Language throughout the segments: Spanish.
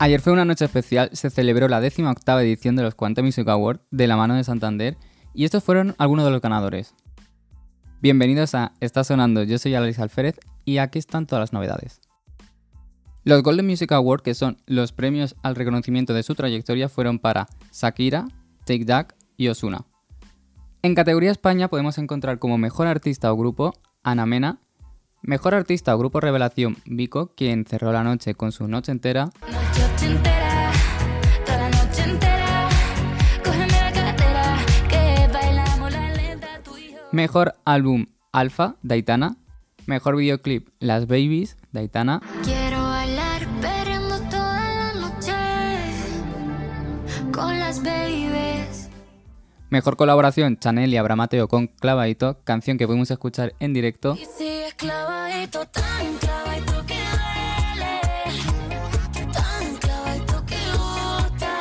Ayer fue una noche especial, se celebró la décima octava edición de los Quantum Music Awards de la mano de Santander y estos fueron algunos de los ganadores. Bienvenidos a Está Sonando, yo soy Alex Alférez y aquí están todas las novedades. Los Golden Music Awards, que son los premios al reconocimiento de su trayectoria, fueron para Shakira, Take That y Osuna. En categoría España podemos encontrar como mejor artista o grupo Ana Mena, mejor artista o grupo revelación Vico, quien cerró la noche con su noche entera. Mejor álbum Alpha, Daitana. Mejor videoclip Las Babies, Daitana. Quiero bailar Mejor colaboración Chanel y Abramateo con Clavadito, canción que pudimos escuchar en directo. Y sigues clavadito, tan clavadito que duele, tan clavadito que gusta.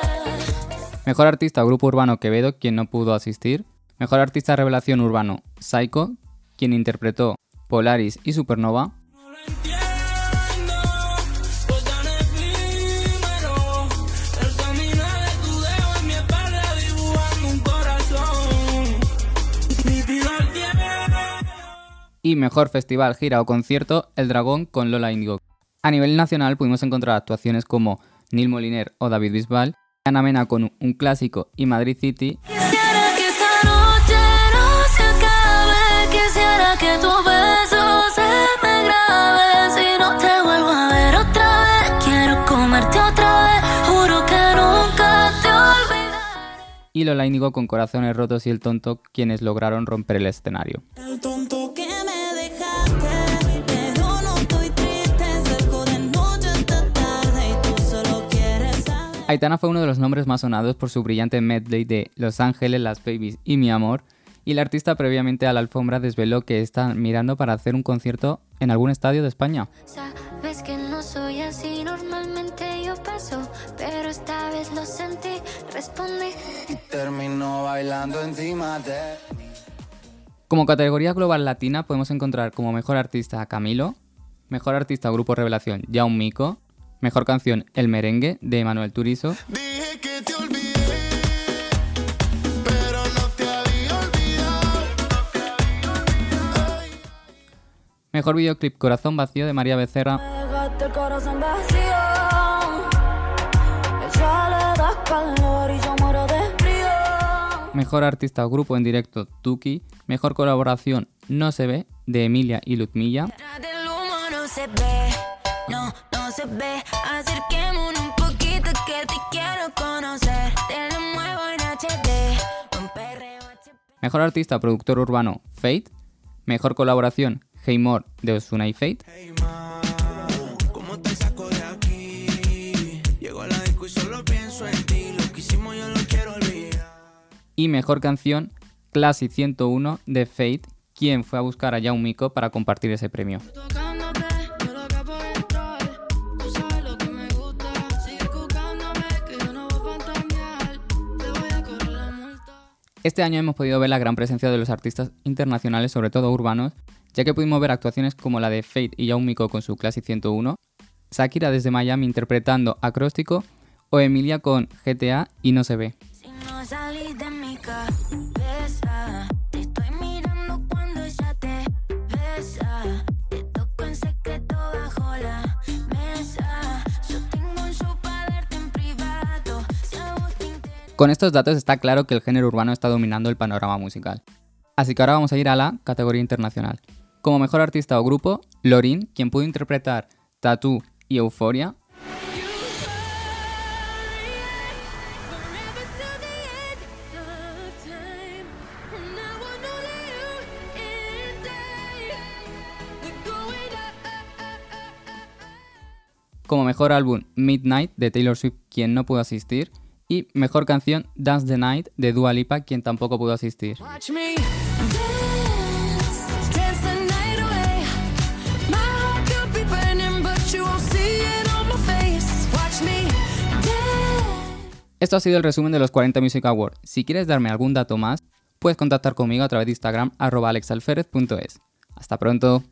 Mejor artista grupo urbano Quevedo, quien no pudo asistir. Mejor artista revelación urbano Psycho, quien interpretó Polaris y Supernova. Y mejor festival, gira o concierto El Dragón con Lola Indigo. A nivel nacional pudimos encontrar actuaciones como Neil Moliner o David Bisbal, Ana Mena con un clásico y Madrid City, y Lola Índigo con Corazones Rotos y El Tonto, quienes lograron romper el escenario. El tonto que Aitana fue uno de los nombres más sonados por su brillante medley de Los Ángeles, Las Babies y Mi Amor, y la artista previamente a la alfombra desveló que está mirando para hacer un concierto en algún estadio de España. Sabes que no soy así, normalmente yo paso, pero esta vez lo sentí, respondí. Termino bailando encima de Como categoría global latina podemos encontrar como mejor artista a Camilo, mejor artista grupo revelación Yaun Mico, mejor canción El Merengue de Manuel Turizo, Dije que te olvidé, pero no te había olvidado. mejor videoclip Corazón Vacío de María Becerra, mejor artista o grupo en directo Tuki, mejor colaboración No se ve de Emilia y humo no se ve. Acerquémonos un poquito que te quiero conocer. Te lo muevo en HD, un perreo HP. mejor artista productor urbano Fate, mejor colaboración Heymore de Osuna y Fate, Hey ma, ¿cómo te saco de aquí? Llego a la disco y solo pienso en ti. Lo que hicimos yo lo quiero olvidar. y mejor canción Classy 101 de Fate, quien fue a buscar a Yaun Mico para compartir ese premio. Este año hemos podido ver la gran presencia de los artistas internacionales, sobre todo urbanos, ya que pudimos ver actuaciones como la de Fate y Yaun Mico con su Classic 101, Shakira desde Miami interpretando Acróstico o Emilia con GTA y No se ve. Con estos datos está claro que el género urbano está dominando el panorama musical. Así que ahora vamos a ir a la categoría internacional. Como mejor artista o grupo, Lorin, quien pudo interpretar Tattoo y Euforia, como mejor álbum Midnight de Taylor Swift, quien no pudo asistir, y mejor canción Dance the Night de Dua Lipa, quien tampoco pudo asistir. Esto ha sido el resumen de los 40 Music Awards. Si quieres darme algún dato más, puedes contactar conmigo a través de Instagram arroba alexalferez.es. Hasta pronto.